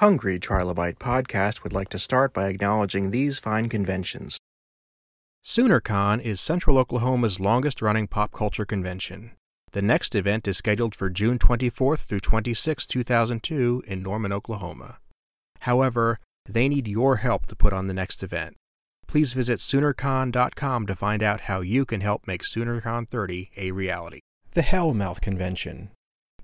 Hungry Trilobite Podcast would like to start by acknowledging these fine conventions. SoonerCon is Central Oklahoma's longest running pop culture convention. The next event is scheduled for June 24th through 26, 2002, in Norman, Oklahoma. However, they need your help to put on the next event. Please visit SoonerCon.com to find out how you can help make SoonerCon 30 a reality. The Hellmouth Convention.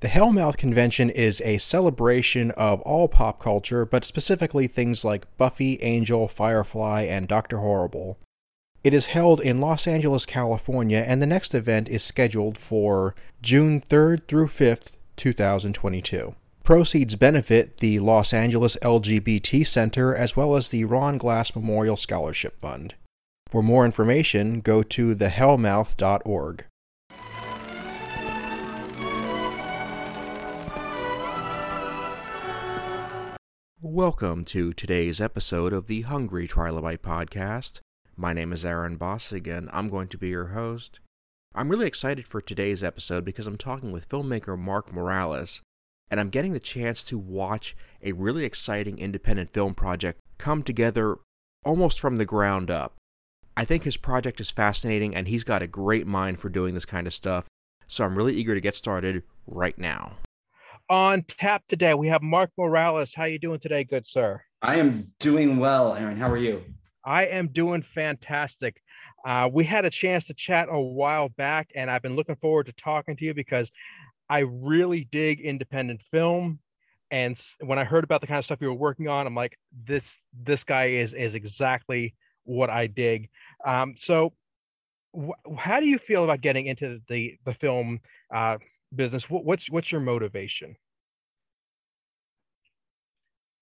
The Hellmouth Convention is a celebration of all pop culture, but specifically things like Buffy, Angel, Firefly, and Doctor Horrible. It is held in Los Angeles, California, and the next event is scheduled for June 3rd through 5th, 2022. Proceeds benefit the Los Angeles LGBT Center as well as the Ron Glass Memorial Scholarship Fund. For more information, go to thehellmouth.org. Welcome to today's episode of the Hungry Trilobite Podcast. My name is Aaron Bossig, and I'm going to be your host. I'm really excited for today's episode because I'm talking with filmmaker Mark Morales, and I'm getting the chance to watch a really exciting independent film project come together almost from the ground up. I think his project is fascinating, and he's got a great mind for doing this kind of stuff, so I'm really eager to get started right now. On tap today, we have Mark Morales. How you doing today, good sir? I am doing well, Aaron. How are you? I am doing fantastic. Uh, we had a chance to chat a while back, and I've been looking forward to talking to you because I really dig independent film. And when I heard about the kind of stuff you were working on, I'm like, this this guy is is exactly what I dig. Um, so, wh- how do you feel about getting into the the film uh, business? What, what's what's your motivation?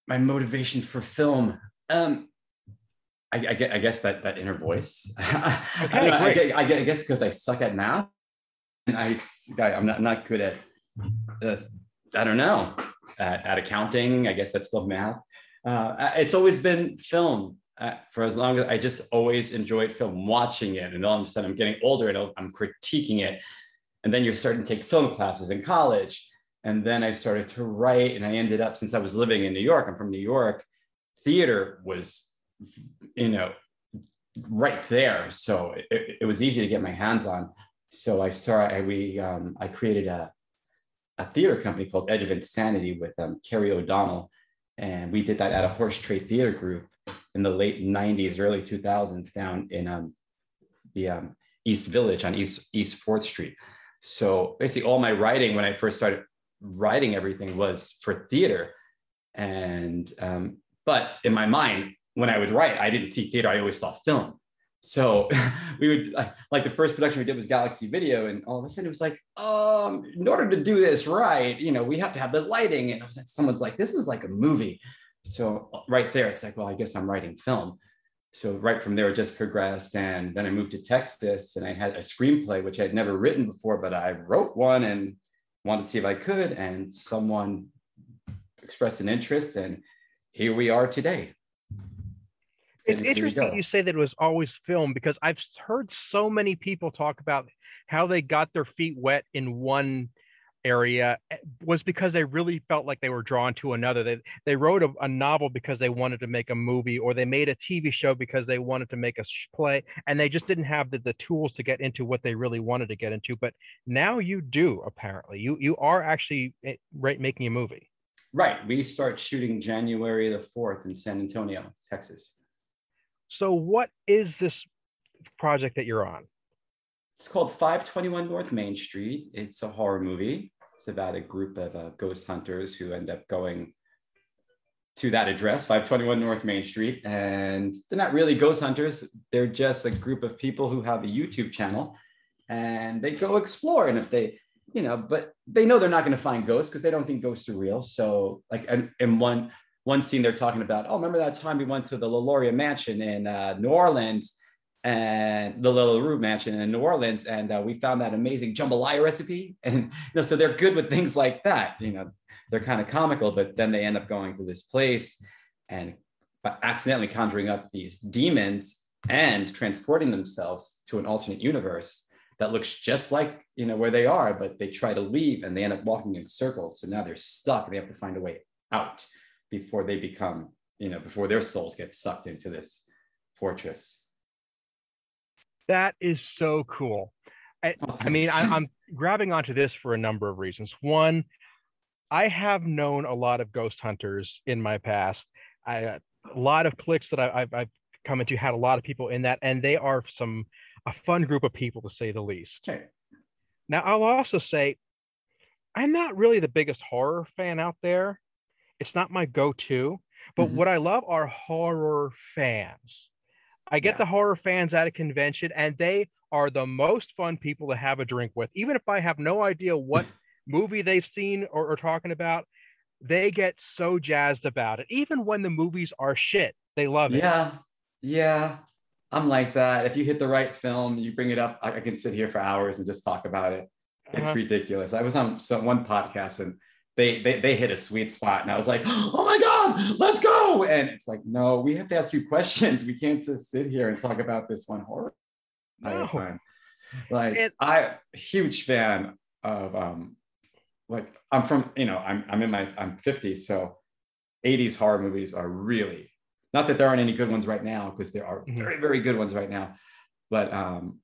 My motivation for film. Um, I, I, I guess that that inner voice. Okay, I, I, I, guess because I suck at math, and I I'm not not good at. I don't know at, at accounting. I guess that's still math. Uh, it's always been film uh, for as long as I just always enjoyed film, watching it, and all of a sudden I'm getting older and I'm critiquing it, and then you're starting to take film classes in college, and then I started to write, and I ended up since I was living in New York. I'm from New York. Theater was you know, right there. So it, it was easy to get my hands on. So I started, I, we, um, I created a, a theater company called Edge of Insanity with um, Kerry O'Donnell. And we did that at a horse trade theater group in the late 90s, early 2000s down in um, the um, East Village on East, East 4th Street. So basically all my writing when I first started writing everything was for theater. And, um, but in my mind, when I would write, I didn't see theater. I always saw film. So we would like, the first production we did was Galaxy Video, and all of a sudden it was like, um, in order to do this right, you know, we have to have the lighting. And someone's like, this is like a movie. So right there, it's like, well, I guess I'm writing film. So right from there, it just progressed, and then I moved to Texas, and I had a screenplay which I had never written before, but I wrote one and wanted to see if I could, and someone expressed an interest, and here we are today. It's interesting you, you, say that it was always film because I've heard so many people talk about how they got their feet wet in one area eh, was because they really felt like they were drawn to another. They they wrote a, a, novel because they wanted to make a movie, or they made a TV show because they wanted to make a play, and they just didn't have the, the tools to get into what they really wanted to get into. But now you do. Apparently, you you are actually eh, right making a movie. Right. We start shooting January the fourth in San Antonio, Texas. So, what is this project that you're on? It's called 521 North Main Street. It's a horror movie. It's about a group of uh, ghost hunters who end up going to that address, 521 North Main Street. And they're not really ghost hunters, they're just a group of people who have a YouTube channel and they go explore. And if they, you know, but they know they're not going to find ghosts because they don't think ghosts are real. So, like, and, and one one scene they're talking about, oh, remember that time we went to the LaLaurie Mansion in uh, New Orleans and the LaRue Mansion in New Orleans, and uh, we found that amazing jambalaya recipe. And you know, so they're good with things like that. You know, they're kind of comical, but then they end up going to this place and accidentally conjuring up these demons and transporting themselves to an alternate universe that looks just like you know where they are, but they try to leave and they end up walking in circles. So now they're stuck. And they have to find a way out. before they become, you know, before their souls get sucked into this fortress. That is so cool. I, oh, I mean, I, I'm grabbing onto this for a number of reasons. One, I have known a lot of ghost hunters in my past. I, a lot of clicks that I, have I've come into had a lot of people in that, and they are some a fun group of people to say the least. Okay. Now, I'll also say I'm not really the biggest horror fan out there. It's not my go-to, but mm-hmm. what I love are horror fans. I get yeah. the horror fans at a convention, and they are the most fun people to have a drink with. Even if I have no idea what movie they've seen or, or talking about, they get so jazzed about it. Even when the movies are shit, they love it. Yeah, yeah, I'm like that. If you hit the right film, you bring it up. I, I can sit here for hours and just talk about it. It's uh-huh. ridiculous. I was on some one podcast and they, they they hit a sweet spot, and I was like, "Oh my god, let's go!" And it's like, no, we have to ask you questions. We can't just sit here and talk about this one horror no. time. Like, it, I huge fan of um, like I'm from you know I'm I'm in my I'm 50, so 80s horror movies are really not that there aren't any good ones right now because there are mm-hmm. very very good ones right now, but um,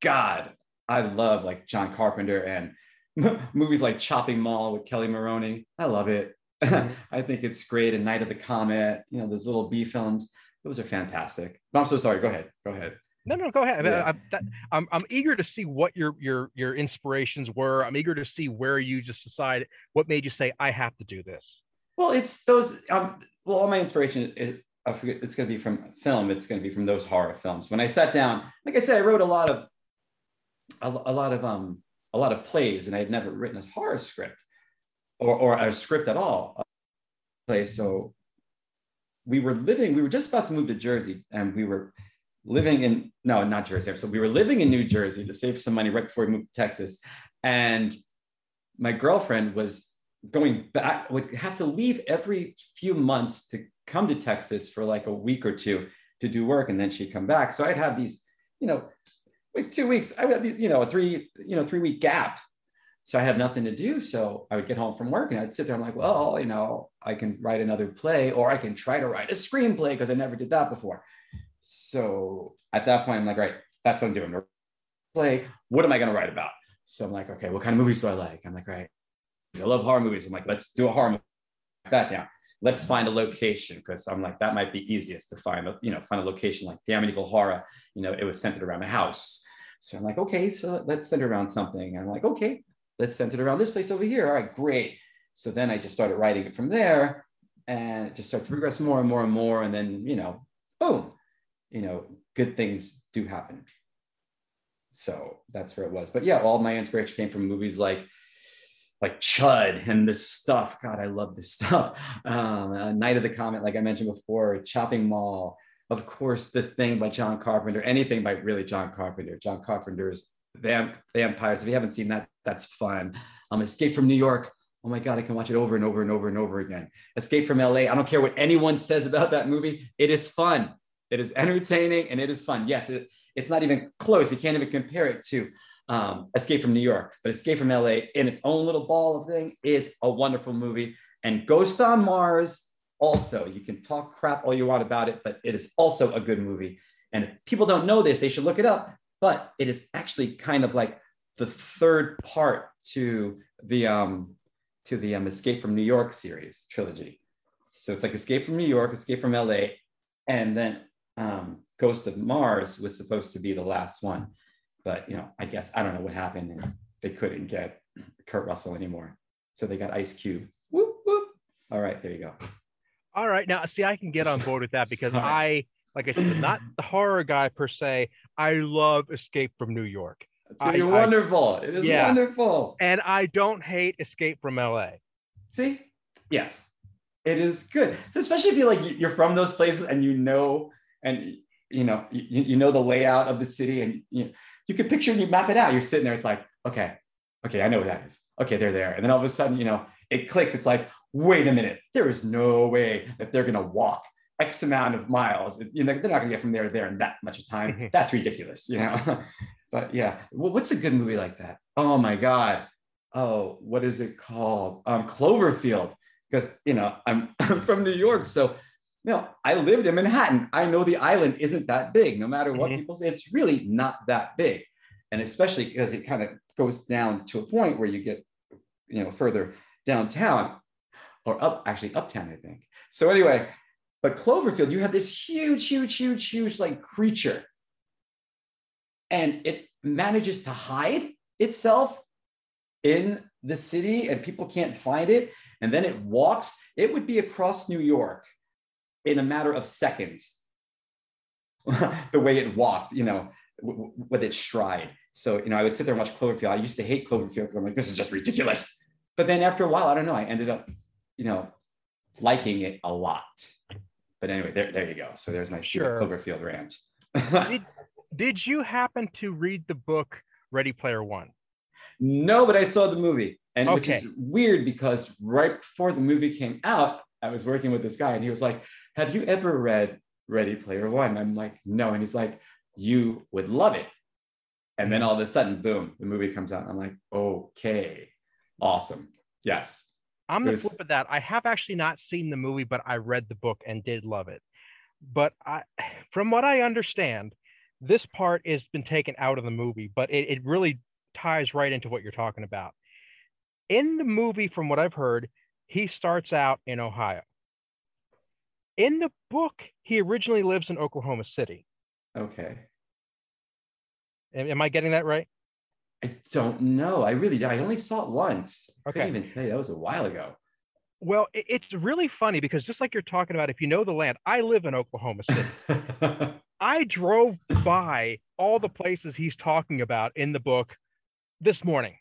God, I love like John Carpenter and movies like Chopping Mall with Kelly Maroney. I love it. Mm-hmm. I think it's great. And Night of the Comet, you know, those little B films, those are fantastic. But I'm so sorry. Go ahead. Go ahead. No, no, go ahead. Yeah. I, am I'm, I'm eager to see what your your your inspirations were. I'm eager to see where you just decided what made you say I have to do this. Well, it's those. Um, well, all my inspiration is I forget. It's going to be from film. It's going to be from those horror films. When I sat down, like I said, I wrote a lot of a, a lot of um a lot of plays, and I had never written a horror script or or a script at all. Play so we were living. We were just about to move to Jersey, and we were living in no, not Jersey. So we were living in New Jersey to save some money right before we moved to Texas, and my girlfriend was going back would have to leave every few months to come to Texas for like a week or two to do work, and then she'd come back. So I'd have these, you know, like two weeks. I would have you know, a three, you know, three week gap. So I have nothing to do. So I would get home from work and I'd sit there. I'm like, well, you know, I can write another play, or I can try to write a screenplay because I never did that before. So at that point, I'm like, right, that's what I'm doing. Play. What am I going to write about? So I'm like, okay, what kind of movies do I like? I'm like, right, I love horror movies. I'm like, let's do a horror movie. that down. Let's find a location because I'm like, that might be easiest to find. A, you know, find a location like the Amityville Horror. You know, it was centered around a house. So I'm like, okay, so let's center around something. And I'm like, okay, let's center around this place over here. All right, great. So then I just started writing it from there, and it just started to progress more and more and more. And then, you know, boom, you know, good things do happen. So that's where it was. But yeah, all my inspiration came from movies like like Chud and this stuff. God, I love this stuff. Um, uh, Night of the Comet, like I mentioned before, Chopping Mall, of course, The Thing by John Carpenter, anything by really John Carpenter. John Carpenter's Vamp- Vampires. If you haven't seen that, that's fun. Um, Escape from New York. Oh my God, I can watch it over and over and over and over again. Escape from LA. I don't care what anyone says about that movie. It is fun. It is entertaining and it is fun. Yes, it, it's not even close. You can't even compare it to um, Escape from New York, but Escape from LA in its own little ball of thing is a wonderful movie. And Ghost on Mars, also, you can talk crap all you want about it, but it is also a good movie. And if people don't know this, they should look it up. But it is actually kind of like the third part to the um, to the um, Escape from New York series trilogy. So it's like Escape from New York, Escape from LA, and then um, Ghost of Mars was supposed to be the last one, but you know, I guess I don't know what happened, and they couldn't get Kurt Russell anymore, so they got Ice Cube. Whoop whoop. All right, there you go. All right, now see, I can get on board with that because I, like I said, not the horror guy per se. I love Escape from New York. It's I, wonderful. I, it is yeah. wonderful. And I don't hate Escape from LA. See? Yes. It is good. Especially if you like you're from those places and you know and you know you, you know the layout of the city and you you can picture and you map it out. You're sitting there, it's like, okay, okay, I know what that is. Okay, they're there. And then all of a sudden, you know, it clicks. It's like, wait a minute, there is no way that they're gonna walk X amount of miles. You know, they're not gonna get from there to there in that much time. Mm-hmm. That's ridiculous, you know. but yeah, well, what's a good movie like that? Oh my God. Oh, what is it called? Um, Cloverfield. because you know I'm, I'm from New York, so you know I lived in Manhattan. I know the island isn't that big, no matter what mm-hmm. people say. It's really not that big, and especially because it kind of goes down to a point where you get you know further downtown or up actually uptown, I think. So anyway, but Cloverfield, you have this huge, huge, huge, huge like creature, and it manages to hide itself in the city, and people can't find it. And then it walks. It would be across New York in a matter of seconds. the way it walked, you know, w- with its stride. So, you know, I would sit there and watch Cloverfield. I used to hate Cloverfield because I'm like, this is just ridiculous. But then after a while, I don't know, I ended up, you know, liking it a lot. But anyway, there, there you go. So there's my sure. Cloverfield rant. did, did you happen to read the book Ready Player One? No, but I saw the movie. And okay. which is weird because right before the movie came out, I was working with this guy and he was like, Have you ever read Ready Player One? I'm like, No. And he's like, You would love it. And then all of a sudden, boom, the movie comes out. I'm like, Okay, awesome. Yes. I'm the flip of that. I have actually not seen the movie, but I read the book and did love it. But I, from what I understand, this part has been taken out of the movie, but it, it really ties right into what you're talking about. In the movie, from what I've heard, he starts out in Ohio. In the book, he originally lives in Oklahoma City. Okay. Am, am I getting that right? I don't know. I really I only saw it once. I okay. couldn't even tell you that was a while ago. Well, it's really funny because just like you're talking about, if you know the land, I live in Oklahoma City. I drove by all the places he's talking about in the book this morning.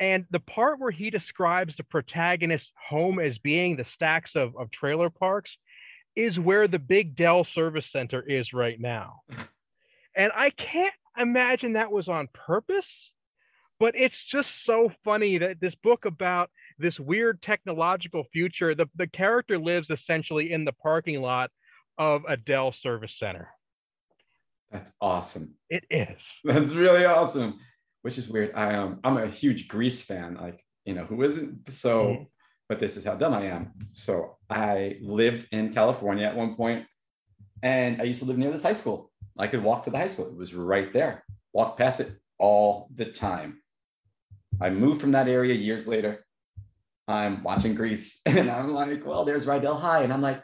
And the part where he describes the protagonist's home as being the stacks of, of trailer parks is where the big Dell service center is right now. And I can't imagine that was on purpose, but it's just so funny that this book about this weird technological future, the, the character lives essentially in the parking lot of a Dell service center. That's awesome. It is. That's really awesome. Which is weird. I um I'm a huge Grease fan, like you know, who isn't so mm-hmm. but this is how dumb I am. So I lived in California at one point, and I used to live near this high school. I could walk to the high school. It was right there. Walk past it all the time. I moved from that area years later. I'm watching Grease and I'm like, well, there's Rydell High. And I'm like,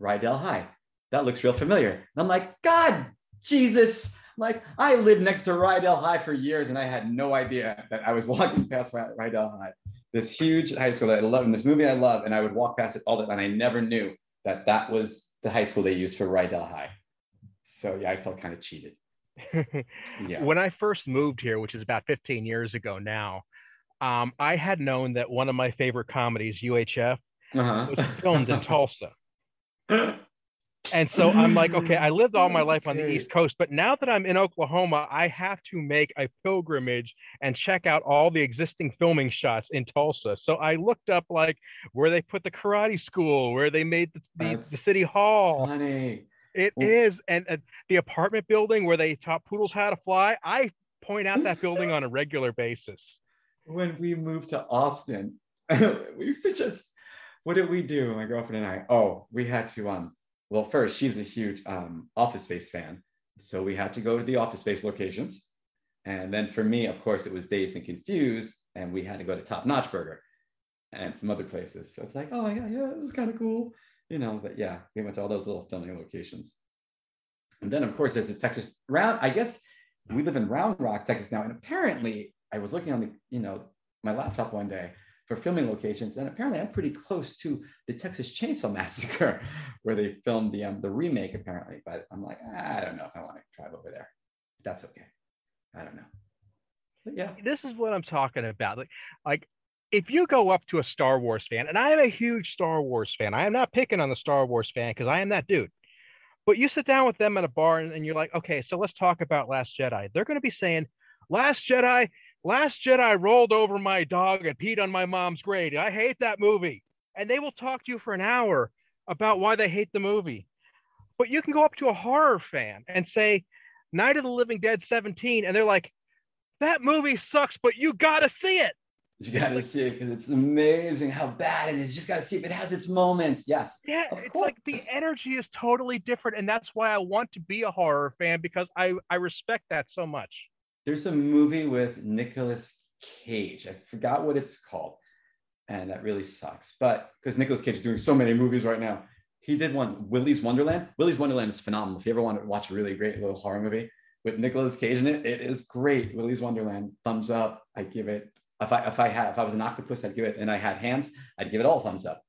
Rydell High. That looks real familiar. And I'm like, God, Jesus. Like, I lived next to Rydell High for years and I had no idea that I was walking past Rydell High, this huge high school that I love, and this movie I love. And I would walk past it all the time. And I never knew that that was the high school they used for Rydell High. So yeah, I felt kind of cheated. yeah. When I first moved here, which is about 15 years ago now, um, I had known that one of my favorite comedies, UHF, uh-huh. was filmed in Tulsa. And so I'm like, okay, I lived all my life on the East Coast, but now that I'm in Oklahoma, I have to make a pilgrimage and check out all the existing filming shots in Tulsa. So I looked up like where they put the karate school, where they made the, the, the city hall. Funny. It well, is, and uh, the apartment building where they taught poodles how to fly. I point out that building on a regular basis. When we moved to Austin, we just what did we do? My girlfriend and I. Oh, we had to um. Well, first, she's a huge um, Office Space fan, so we had to go to the Office Space locations. And then for me, of course, it was Dazed and Confused, and we had to go to Top Notch Burger and some other places. So it's like, oh god, yeah, this is kind of cool you know, but yeah, we went to all those little filming locations. And then, of course, there's the Texas round. I guess we live in Round Rock, Texas now. And apparently, I was looking on the, you know, my laptop one day for filming locations, and apparently, I'm pretty close to the Texas Chainsaw Massacre, where they filmed the um, the remake. Apparently, but I'm like, ah, I don't know if I want to drive over there. That's okay. I don't know. But yeah, this is what I'm talking about. Like, like if you go up to a Star Wars fan, and I am a huge Star Wars fan, I am not picking on the Star Wars fan because I am that dude. But you sit down with them at a bar and, and you're like, okay, so let's talk about Last Jedi. They're going to be saying, Last Jedi, Last Jedi rolled over my dog and peed on my mom's grave. I hate that movie. And they will talk to you for an hour about why they hate the movie. But you can go up to a horror fan and say, Night of the Living Dead 17, and they're like, that movie sucks, but you got to see it You got to see it because it's amazing how bad it is. You just got to see if it has its moments. Yes. Yeah, it's course. like the energy is totally different, and that's why I want to be a horror fan because I I respect that so much. There's a movie with Nicolas Cage. I forgot what it's called, and that really sucks. But because Nicolas Cage is doing so many movies right now, he did one Willy's Wonderland. Willy's Wonderland is phenomenal. If you ever want to watch a really great little horror movie with Nicolas Cage in it, it is great. Willy's Wonderland, thumbs up. I give it if I if I had if I was an octopus, I'd give it, and I had hands, I'd give it all thumbs up.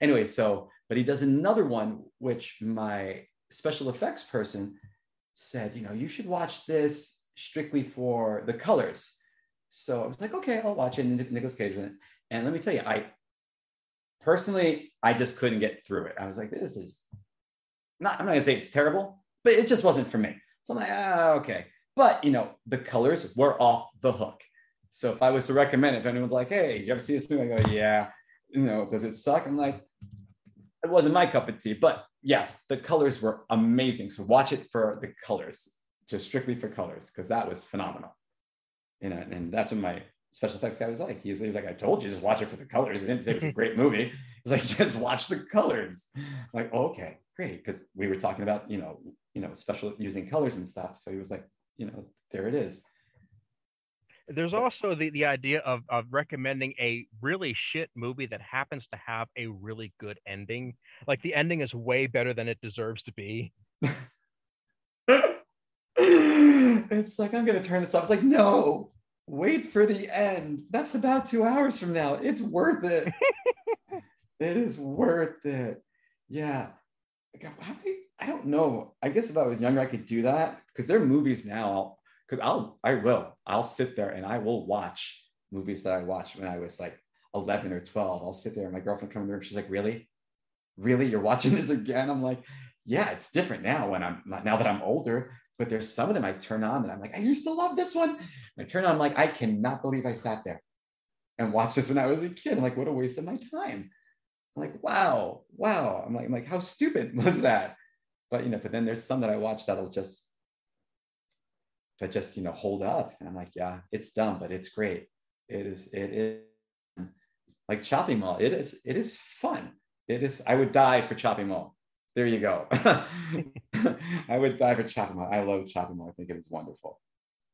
Anyway, so but he does another one, which my special effects person said, you know, you should watch this strictly for the colors. So I was like, okay, I'll watch it. And Nicolas Cage it. And let me tell you, I personally, I just couldn't get through it. I was like, this is not, I'm not gonna say it's terrible, but it just wasn't for me. So I'm like, ah, okay. But you know, the colors were off the hook. So if I was to recommend it, if anyone's like, hey, you ever see this movie? I go, yeah. You know, does it suck? I'm like, it wasn't my cup of tea. But yes, the colors were amazing. So watch it for the colors, just strictly for colors, because that was phenomenal. You know, and that's what my special effects guy was like. He's, he's like, I told you, just watch it for the colors. He didn't say it was a great movie. He's like, just watch the colors. I'm like, oh, okay, great. Because we were talking about, you know, you know, special using colors and stuff. So he was like, you know, there it is. There's also the, the idea of, of recommending a really shit movie that happens to have a really good ending. Like the ending is way better than it deserves to be. it's like, I'm going to turn this off. It's like, no, wait for the end. That's about two hours from now. It's worth it. it is worth it. Yeah. I don't know. I guess if I was younger, I could do that because there are movies now because I'll I will I'll sit there and I will watch movies that I watched when I was like 11 or 12. I'll sit there and my girlfriend comes over and she's like, "Really, really, you're watching this again?" I'm like, "Yeah, it's different now when I'm now that I'm older." But there's some of them I turn on and I'm like, "I used to love this one." And I turn on, I'm like, "I cannot believe I sat there and watched this when I was a kid." I'm like, "What a waste of my time." I'm like, "Wow, wow." I'm like, I'm like, how stupid was that? But you know, but then there's some that I watch that'll just that just you know hold up and i'm like yeah it's dumb but it's great it is it is like chopping mall it is it is fun it is i would die for chopping mall there you go. I would die for chopping i love chopping i think it is wonderful.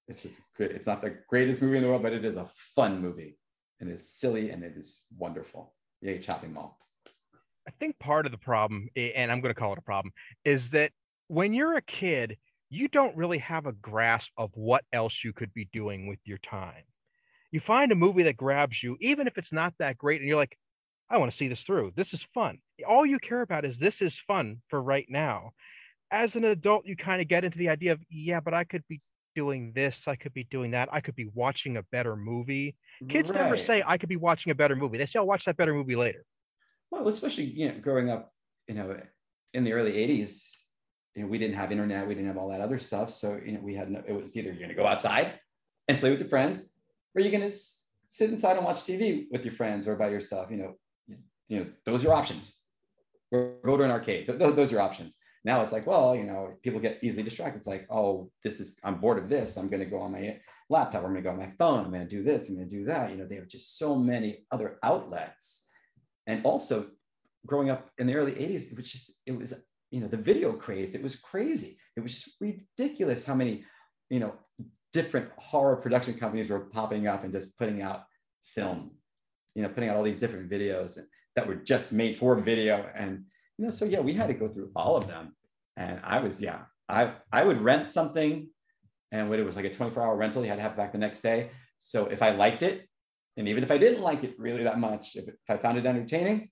It's just great it's not the greatest movie in the world but it is a fun movie. And it's silly and it is wonderful. Yay chopping mall i think part of the problem and i'm going to call it a problem is that when you're a kid you don't really have a grasp of what else you could be doing with your time. You find a movie that grabs you, even if it's not that great, and you're like, I want to see this through. This is fun. All you care about is this is fun for right now. As an adult, you kind of get into the idea of, yeah, but I could be doing this. I could be doing that. I could be watching a better movie. Kids right. never say, I could be watching a better movie. They say, I'll watch that better movie later. Well, especially, you know, growing up, you know, in the early 80s, you know, we didn't have internet, we didn't have all that other stuff. So, you know, we had no, it was either you're going to go outside and play with your friends, or you're going to sit inside and watch TV with your friends or by yourself. You know, you know, those are options. Go to an arcade. Those are options. Now it's like, well, you know, people get easily distracted. It's like, oh, this is, I'm bored of this. I'm going to go on my laptop. I'm going to go on my phone. I'm going to do this. I'm going to do that. You know, they have just so many other outlets. And also, growing up in the early 80s, it was just, it was you know the video craze it was crazy it was just ridiculous how many you know different horror production companies were popping up and just putting out film you know putting out all these different videos that were just made for video and you know so yeah we had to go through all of them and i was yeah i i would rent something and when it was like a 24 hour rental you had to have it back the next day so if i liked it and even if i didn't like it really that much if, if i found it entertaining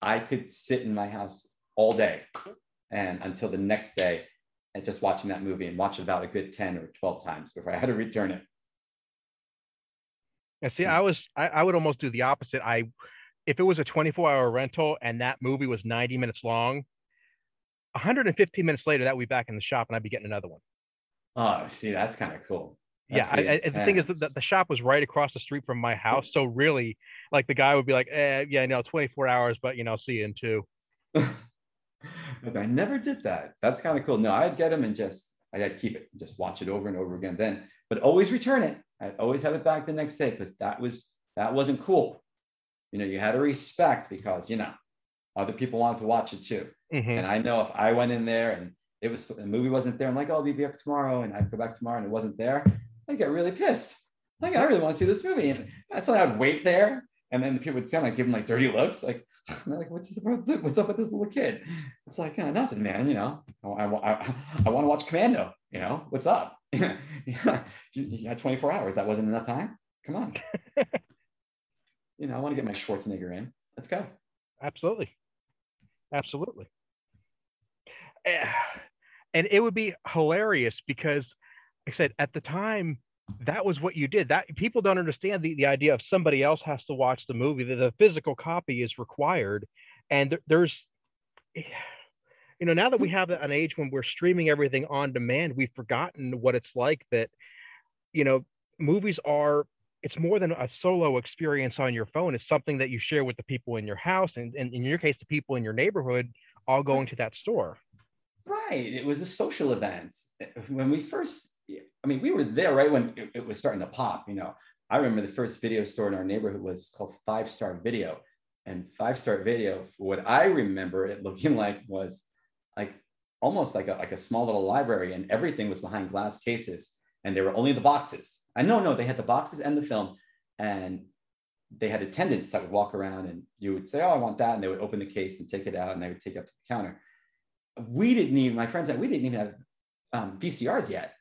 i could sit in my house all day and until the next day and just watching that movie and watch it about a good 10 or 12 times before I had to return it. Yeah, see, hmm. I was I, I would almost do the opposite. I if it was a 24 hour rental and that movie was 90 minutes long, 115 minutes later, that would be back in the shop and I'd be getting another one. Oh, see, that's kind of cool. That's yeah, I, I, the thing is that the shop was right across the street from my house. So really, like the guy would be like, eh, yeah, no, 24 hours, but you know, see you in two. I never did that. That's kind of cool. No, I'd get them and just I'd keep it, just watch it over and over again. Then, but always return it. I'd always have it back the next day because that was That wasn't cool. You know, you had to respect because, you know, other people wanted to watch it too. Mm-hmm. And I know if I went in there and it was the movie wasn't there, I'm like, oh, I'll be back tomorrow, and I'd go back tomorrow and it wasn't there, I'd get really pissed. Like, I really want to see this movie. And that's why I'd wait there. And then the people would kind of give them like dirty looks, like, like what's what's up with this little kid? It's like oh, nothing, man. You know, I, I, I, want to watch Commando. You know, what's up? you, you had 24 hours. That wasn't enough time. Come on. you know, I want to get my Schwarzenegger in. Let's go. Absolutely. Absolutely. Eh, and it would be hilarious because like I said at the time that was what you did that people don't understand the, the idea of somebody else has to watch the movie that the physical copy is required and there, there's eh, you know now that we have an age when we're streaming everything on demand we've forgotten what it's like that you know movies are it's more than a solo experience on your phone it's something that you share with the people in your house and, and in your case the people in your neighborhood all going to that store. Right it was a social event eh, when we first i mean we were there right when it, it was starting to pop you know? I remember the first video store in our neighborhood was called five star video and five star video what i remember it looking like was like almost like a, like a small little library and everything was behind glass cases and there were only the boxes I know, no, they had the boxes and the film, and they had attendants that would walk around and you would say, Oh, I want that. And they would open the case and take it out and they would take it up to the counter. We didn't even, my friends we didn't even have um, VCRs yet.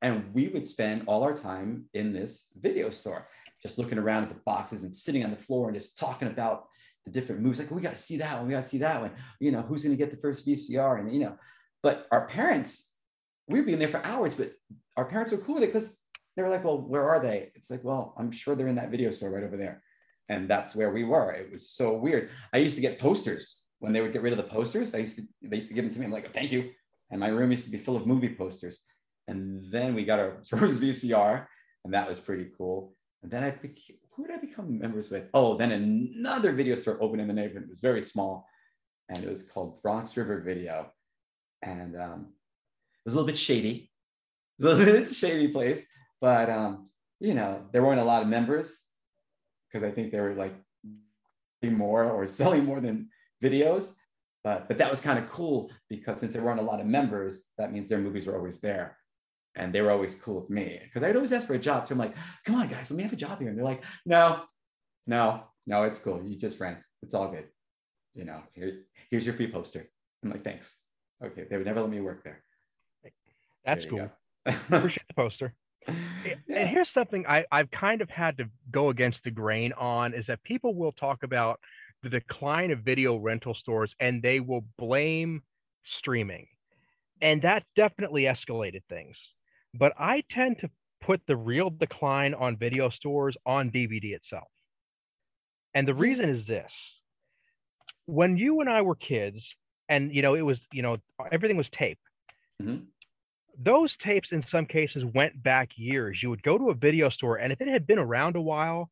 And we would spend all our time in this video store, just looking around at the boxes and sitting on the floor and just talking about the different movies. Like, we got to see that one. We got to see that one. You know, who's going to get the first VCR? And, you know, but our parents, we'd be in there for hours, but our parents were cool with it because they were like, well, where are they? It's like, well, I'm sure they're in that video store right over there. And that's where we were. It was so weird. I used to get posters when they would get rid of the posters. I used to, they used to give them to me. I'm like, oh, thank you. And my room used to be full of movie posters. And then we got our first VCR, and that was pretty cool. And then I became, who did I become members with? Oh, then another video store opened in the neighborhood. It was very small, and it was called Bronx River Video. And um, it was a little bit shady. It was a little bit shady place. But um, you know, there weren't a lot of members because I think they were like more or selling more than videos. But but that was kind of cool because since there weren't a lot of members, that means their movies were always there. And they were always cool with me because I'd always ask for a job. So I'm like, come on, guys, let me have a job here. And they're like, no, no, no, it's cool. You just rent. It's all good. You know, here, here's your free poster. I'm like, thanks. Okay. They would never let me work there. That's there cool. Appreciate the poster yeah. And here's something I, I've kind of had to go against the grain on is that people will talk about the decline of video rental stores and they will blame streaming. And that definitely escalated things. But I tend to put the real decline on video stores on DVD itself. And the reason is this when you and I were kids, and you know, it was, you know, everything was tape. Mm-hmm those tapes in some cases went back years. You would go to a video store, and if it had been around a while,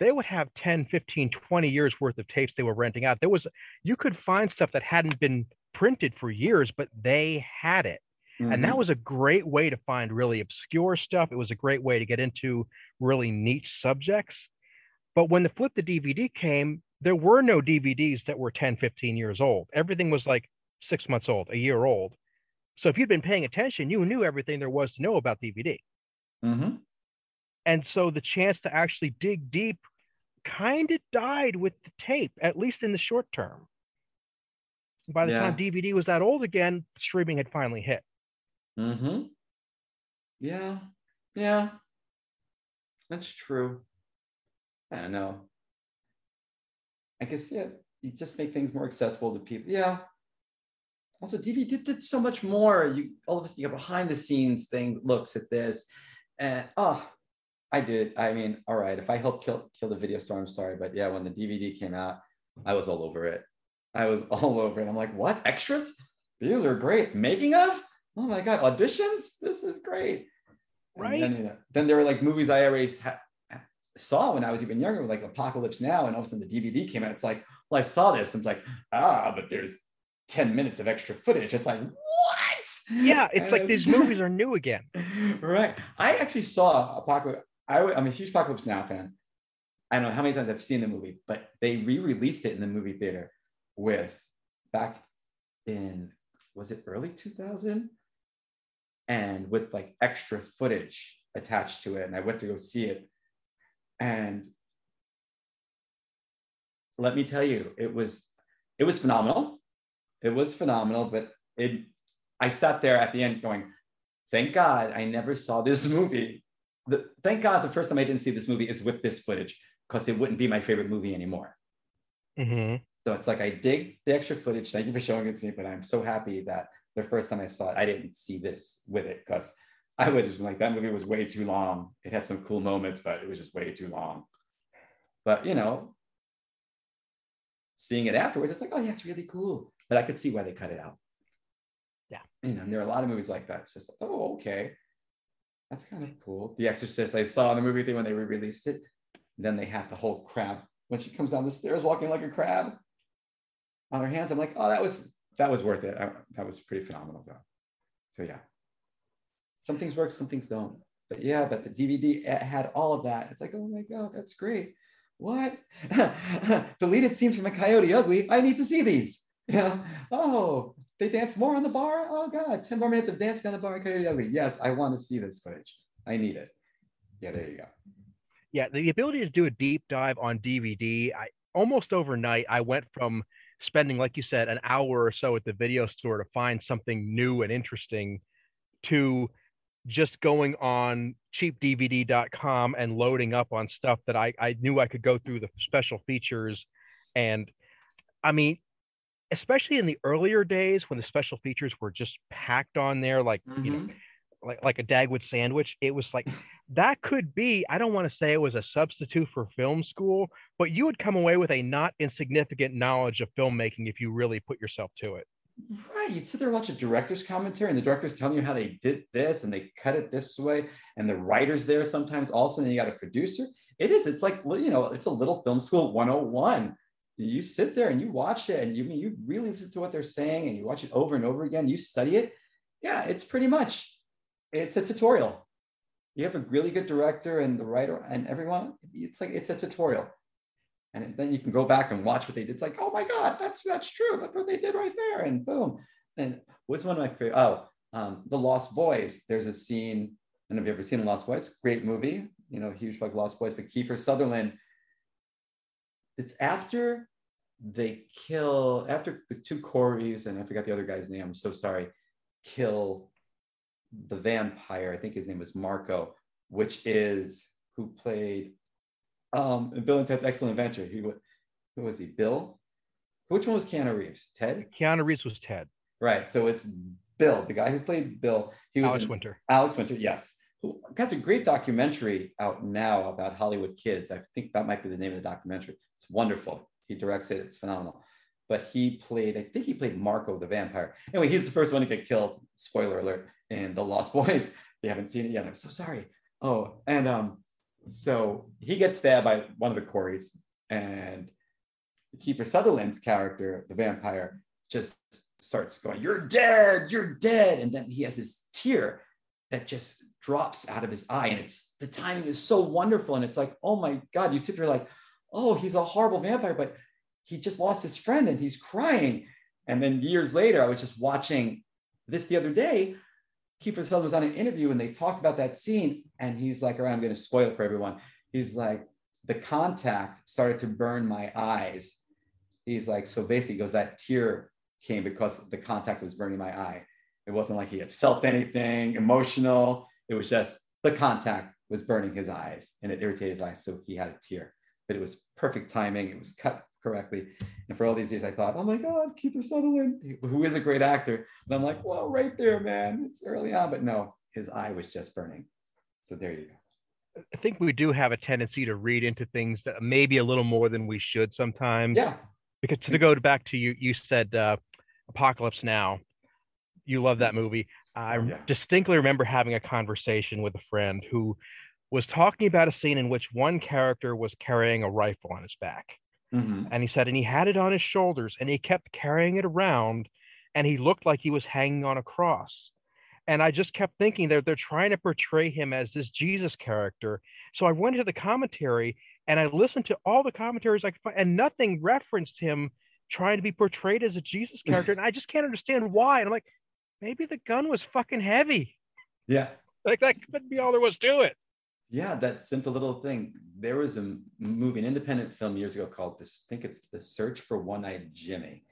they would have 10, 15, 20 years worth of tapes they were renting out. There was, you could find stuff that hadn't been printed for years, but they had it. Mm-hmm. And that mm-hmm. was a great way to find really obscure stuff. It was a great way to get into really niche subjects. But when the flip the DVD came, there were no DVDs that were 10, 15 years old. Everything was like six months old, a year old. So if you'd been paying attention, you knew everything there was to know about DVD. Mm-hmm. And so the chance to actually dig deep kind of died with the tape, at least in the short term. By the yeah. time DVD was that old again, streaming had finally hit. Mm-hmm. Yeah. Yeah. That's true. I don't know. I guess yeah, you just make things more accessible to people. Yeah, also DVD did, did so much more. You all of a sudden you have behind the scenes thing looks at this, and oh, I did. I mean, all right, if I helped kill kill the video store, I'm sorry, but yeah, when the DVD came out, I was all over it. I was all over it. I'm like, what extras? These are great. Making of? Oh my god, auditions? This is great. Right. Then, you know, then there were like movies I already ha- saw when I was even younger, like Apocalypse Now, and all of a sudden the DVD came out. It's like, well, I saw this. I'm like, ah, but there's 10 minutes of extra footage. It's like, what? Yeah, it's and like these movies are new again. Right. I actually saw Apocalypse. I, am a huge Apocalypse Now fan. I don't know how many times I've seen the movie, but they re-released it in the movie theater with back in was it early 2000 and with like extra footage attached to it and I went to go see it and let me tell you it was it was phenomenal it was phenomenal but it I sat there at the end going thank God I never saw this movie the, thank God the first time I didn't see this movie is with this footage because it wouldn't be my favorite movie anymore. Mm-hmm. So it's like I dig the extra footage. Thank you for showing it to me, but I'm so happy that the first time I saw it, I didn't see this with it because I would just like that movie was way too long. It had some cool moments, but it was just way too long. But you know, seeing it afterwards, it's like, oh yeah, it's really cool. But I could see why they cut it out. Yeah. You know, there are a lot of movies like that. It's just, oh, okay. That's kind of cool. The Exorcist, I saw in the movie thing when they re-released it. Then they have the whole crab when she comes down the stairs walking like a crab on her hands. I'm like, oh, that was that was worth it. I, that was pretty phenomenal though. So yeah, some things work, some things don't. But yeah, but the DVD had all of that. It's like, oh my god, that's great. What? Deleted scenes from a Coyote Ugly. I need to see these. Yeah. Oh, they dance more on the bar. Oh god, ten more minutes of dancing on the bar Coyote. Yes, I want to see this footage. I need it. Yeah, there you go yeah, the ability to do a deep dive on DVD, I almost overnight I went from spending, like you said, an hour or so at the video store to find something new and interesting to just going on cheapdvd.com and loading up on stuff that I, I knew I could go through the special features. And I mean, especially in the earlier days when the special features were just packed on there, like, mm-hmm. you know, mm-hmm like like a Dagwood sandwich. It was like that could be. I don't want to say it was a substitute for film school, but you would come away with a not insignificant knowledge of filmmaking if you really put yourself to it. Right. You'd sit there and watch a director's commentary, and the director's telling you how they did this and they cut it this way, and the writer's there sometimes also, and you got a producer. It is. It's like you know, it's a little film school 101 you sit there and you watch it and you mean you really listen to what they're saying and you watch it over and over again you study it yeah it's pretty much it's a tutorial. You have a really good director and the writer and everyone. It's like it's a tutorial, and then you can go back and watch what they did. It's like, oh my god, that's that's true. That's what they did right there, and boom. And what's one of my favorite? Oh, um, The Lost Boys. There's a scene. And have you've ever seen The Lost Boys? Great movie. You know, huge like Lost Boys. But Kiefer Sutherland. It's after they kill after the two Corys and I forgot the other guy's name. I'm so sorry. Kill the vampire. I think his name was Marco, which is who played um, Bill and Ted's Excellent Adventure. He who was he? Bill. Which one was Keanu Reeves? Ted. Keanu Reeves was Ted. Right. So it's Bill, the guy who played Bill. He was Alex Winter. Alex Winter. Yes. Who has a great documentary out now about Hollywood kids. I think that might be the name of the documentary. It's wonderful. He directs it. It's phenomenal. But he played, I think he played Marco the vampire. Anyway, he's the first one to get killed. Spoiler alert in The Lost Boys. you haven't seen it yet. I'm so sorry. Oh, and um, so he gets stabbed by one of the Corys, and Kiefer Sutherland's character, the vampire, just starts going, You're dead, you're dead. And then he has this tear that just drops out of his eye. And it's the timing is so wonderful. And it's like, oh my God, you sit there like, oh, he's a horrible vampire, but he just lost his friend and he's crying. And then years later, I was just watching this the other day Kiefer Sutherland was on an interview and they talked about that scene, and he's like, "All right, I'm going to spoil it for everyone." He's like, "The contact started to burn my eyes." He's like, "So basically, goes that tear came because the contact was burning my eye. It wasn't like he had felt anything emotional. It was just the contact was burning his eyes, and it irritated his eyes, so he had a tear. But it was perfect timing. It was cut correctly. And for all these years, I thought, oh my God, Kiefer Sutherland, who is a great actor. And I'm like, well, right there, man. It's early on. But no, his eye was just burning. So there you go. I think we do have a tendency to read into things that maybe a little more than we should sometimes. Yeah. Because to go back to you, you said uh, Apocalypse Now. You love that movie. I yeah. distinctly remember having a conversation with a friend who was talking about a scene in which one character was carrying a rifle on his back. Mm-hmm. And he said, and he had it on his shoulders and he kept carrying it around and he looked like he was hanging on a cross. And I just kept thinking that they're trying to portray him as this Jesus character. So I went to the commentary And I listened to all the commentaries I could find, and nothing referenced him trying to be portrayed as a Jesus character. and I just can't understand why. And I'm like, maybe the gun was fucking heavy. Yeah. Like that couldn't be all there was to it. Yeah, that simple little thing. There was a movie, an independent film years ago called this, I think it's The Search for One-Eyed Jimmy.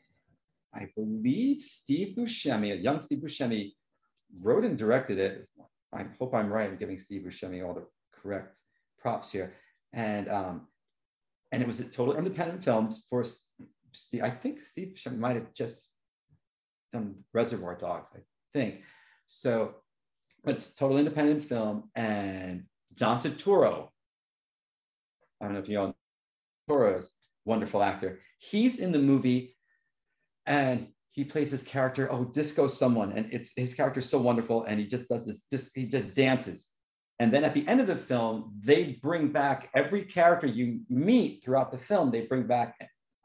I believe Steve Buscemi, a young Steve Buscemi, wrote and directed it. I hope I'm right. I'm giving Steve Buscemi all the correct props here. And um, and it was a total independent film for Steve. I think Steve Buscemi might have just done Reservoir Dogs. I think so. It's total independent film, and John Turturro. I don't know if you know Turturro is wonderful actor. He's in the movie and he plays his character oh disco someone and it's his character is so wonderful and he just does this, this he just dances and then at the end of the film they bring back every character you meet throughout the film they bring back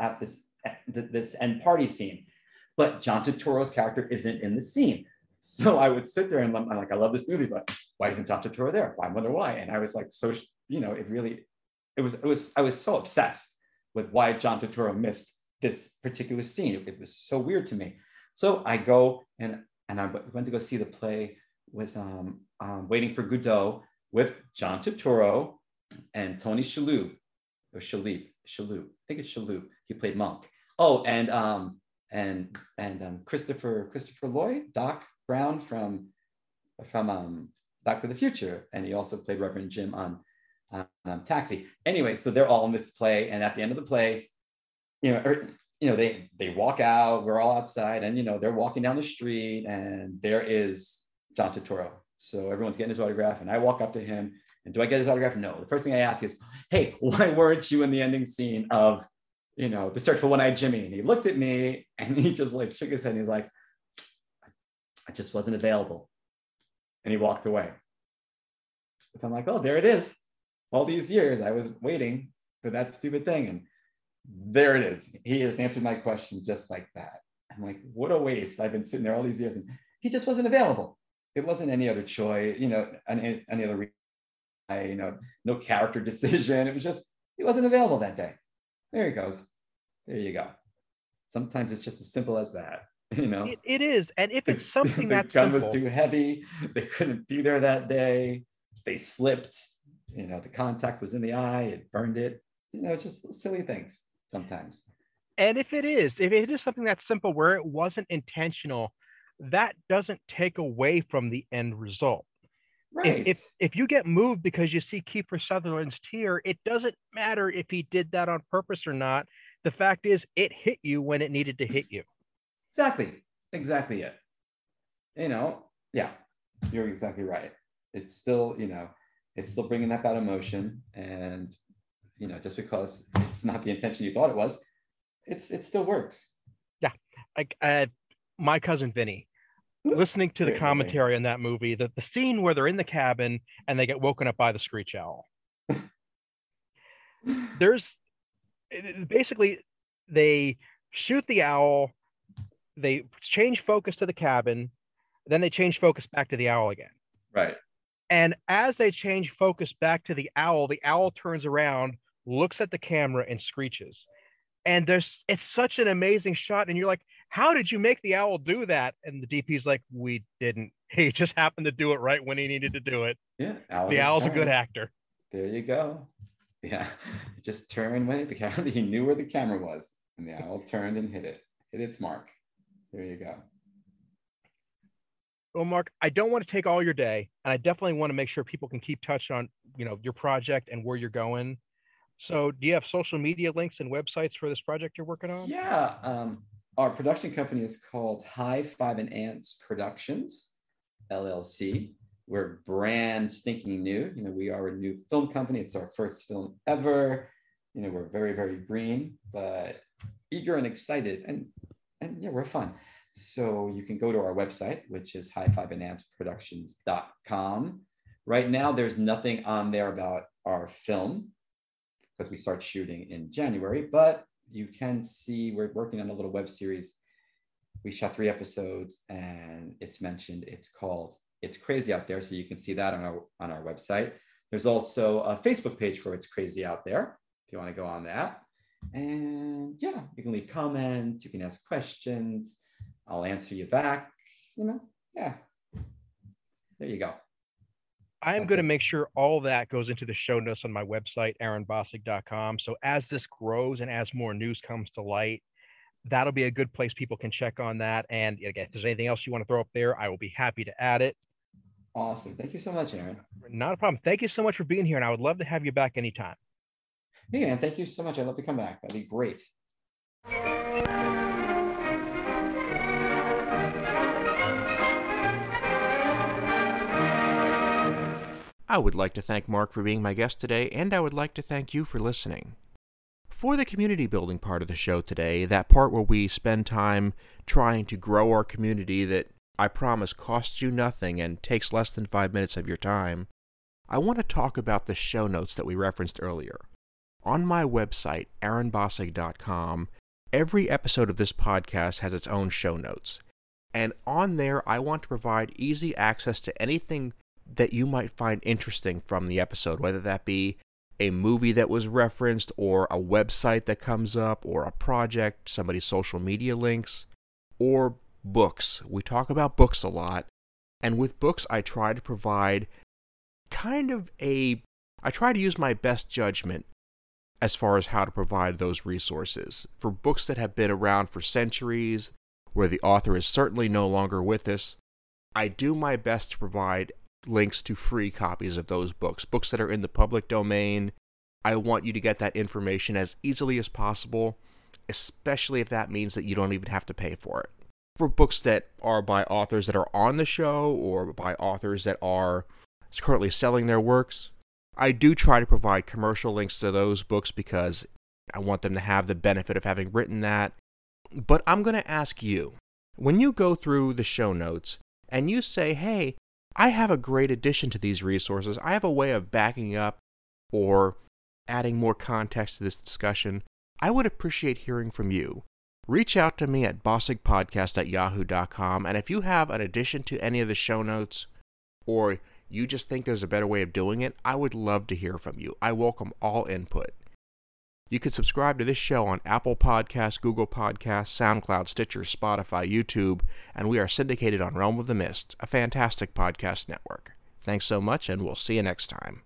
at this at this end party scene but john turturro's character isn't in the scene so i would sit there and i'm like i love this movie but why isn't john turturro there Why i wonder why and i was like so you know it really it was it was i was so obsessed with why john turturro missed this particular scene. It, was so weird to me. So I go and and I went to go see the play with um, um, Waiting for Godot with John Turturro and Tony Shalhoub or Shalhoub, Shalhoub. I think it's Shalhoub. He played Monk. Oh, and um, and and um, Christopher Christopher Lloyd, Doc Brown from from um, Back to the Future, and he also played Reverend Jim on um, Taxi. Anyway, so they're all in this play, and at the end of the play, you know, you know, they they walk out, we're all outside, and you know, they're walking down the street, and there is John Turturro. So everyone's getting his autograph, and I walk up to him, and do I get his autograph? No. The first thing I ask is, "Hey, why weren't you in the ending scene of, you know, the search for One-Eyed Jimmy?" And he looked at me, and he just like shook his head, and he's like, "I just wasn't available," and he walked away. So I'm like, "Oh, there it is. All these years I was waiting for that stupid thing," and there it is. He has answered my question just like that. I'm like, what a waste. I've been sitting there all these years and he just wasn't available. It wasn't any other choice, you know, any, any other, reason. you know, no character decision. It was just, he wasn't available that day. There he goes. There you go. Sometimes it's just as simple as that, you know. it, it is. And if it's something the that's gun simple, was too heavy, they couldn't be there that day. They slipped, you know, the contact was in the eye, it burned it, you know, just silly things sometimes. And if it is, if it is something that's simple where it wasn't intentional, that doesn't take away from the end result. Right. If, if, if you get moved because you see Kiefer Sutherland's tear, it doesn't matter if he did that on purpose or not. The fact is, it hit you when it needed to hit you. Exactly. Exactly it. You know, yeah, you're exactly right. It's still, you know, it's still bringing up that emotion, and you know, just because it's not the intention you thought it was, it's it still works. Yeah, like uh, my cousin Vinny, listening to the commentary on that movie, that the scene where they're in the cabin and they get woken up by the screech owl. There's basically they shoot the owl, they change focus to the cabin, then they change focus back to the owl again. Right. And as they change focus back to the owl, the owl turns around, looks at the camera and screeches. And there's it's such an amazing shot. And you're like how did you make the owl do that? And the dp's like we didn't. He just happened to do it right when he needed to do it. Yeah the owl's a good actor. There you go. Yeah just turned when the camera he knew where the camera was and the owl turned and hit it hit its mark there you go well mark i don't want to take all your day and i definitely want to make sure people can keep touch on you know your project and where you're going so, do you have social media links and websites for this project you're working on? Yeah. Um, our production company is called High Five and Ants Productions, LLC. We're brand stinking new. You know, we are a new film company. It's our first film ever. You know, we're very, very green, but eager and excited. And, and yeah, we're fun. So you can go to our website, which is highfiveandantsproductions.com. Right now, there's nothing on there about our film because we start shooting in January, but you can see we're working on a little web series. We shot three episodes and it's mentioned, it's called It's Crazy Out There. So you can see that on our, on our website. There's also a Facebook page for It's Crazy Out There. If you want to go on that. And yeah, you can leave comments, you can ask questions. I'll answer you back. You know, yeah. There you go. I'm going to make sure all that goes into the show notes on my website, aaronbossig.com. So as this grows and as more news comes to light, that'll be a good place people can check on that. And again, if there's anything else you want to throw up there, I will be happy to add it. Awesome. Thank you so much, Aaron. Not a problem. Thank you so much for being here. And I would love to have you back anytime. Hey, man. Thank you so much. I'd love to come back. That'd be great. I would like to thank Mark for being my guest today, and I would like to thank you for listening. For the community building part of the show today, that part where we spend time trying to grow our community that I promise costs you nothing and takes less than five minutes of your time, I want to talk about the show notes that we referenced earlier. On my website, aaronbossig.com, every episode of this podcast has its own show notes. And on there, I want to provide easy access to anything that you might find interesting from the episode, whether that be a movie that was referenced, or a website that comes up, or a project, somebody's social media links, or books. We talk about books a lot, and with books, I try to provide kind of a. I try to use my best judgment as far as how to provide those resources. For books that have been around for centuries, where the author is certainly no longer with us, I do my best to provide links to free copies of those books, books that are in the public domain. I want you to get that information as easily as possible, especially if that means that you don't even have to pay for it. For books that are by authors that are on the show or by authors that are currently selling their works, I do try to provide commercial links to those books because I want them to have the benefit of having written that. But I'm going to ask you when you go through the show notes and you say, hey, I have a great addition to these resources. I have a way of backing up or adding more context to this discussion. I would appreciate hearing from you. Reach out to me at bossigpodcast at yahoo.com, and if you have an addition to any of the show notes, or you just think there's a better way of doing it, I would love to hear from you. I welcome all input. You can subscribe to this show on Apple Podcasts, Google Podcasts, SoundCloud, Stitcher, Spotify, YouTube, and we are syndicated on Realm of the Mist, a fantastic podcast network. Thanks so much, and we'll see you next time.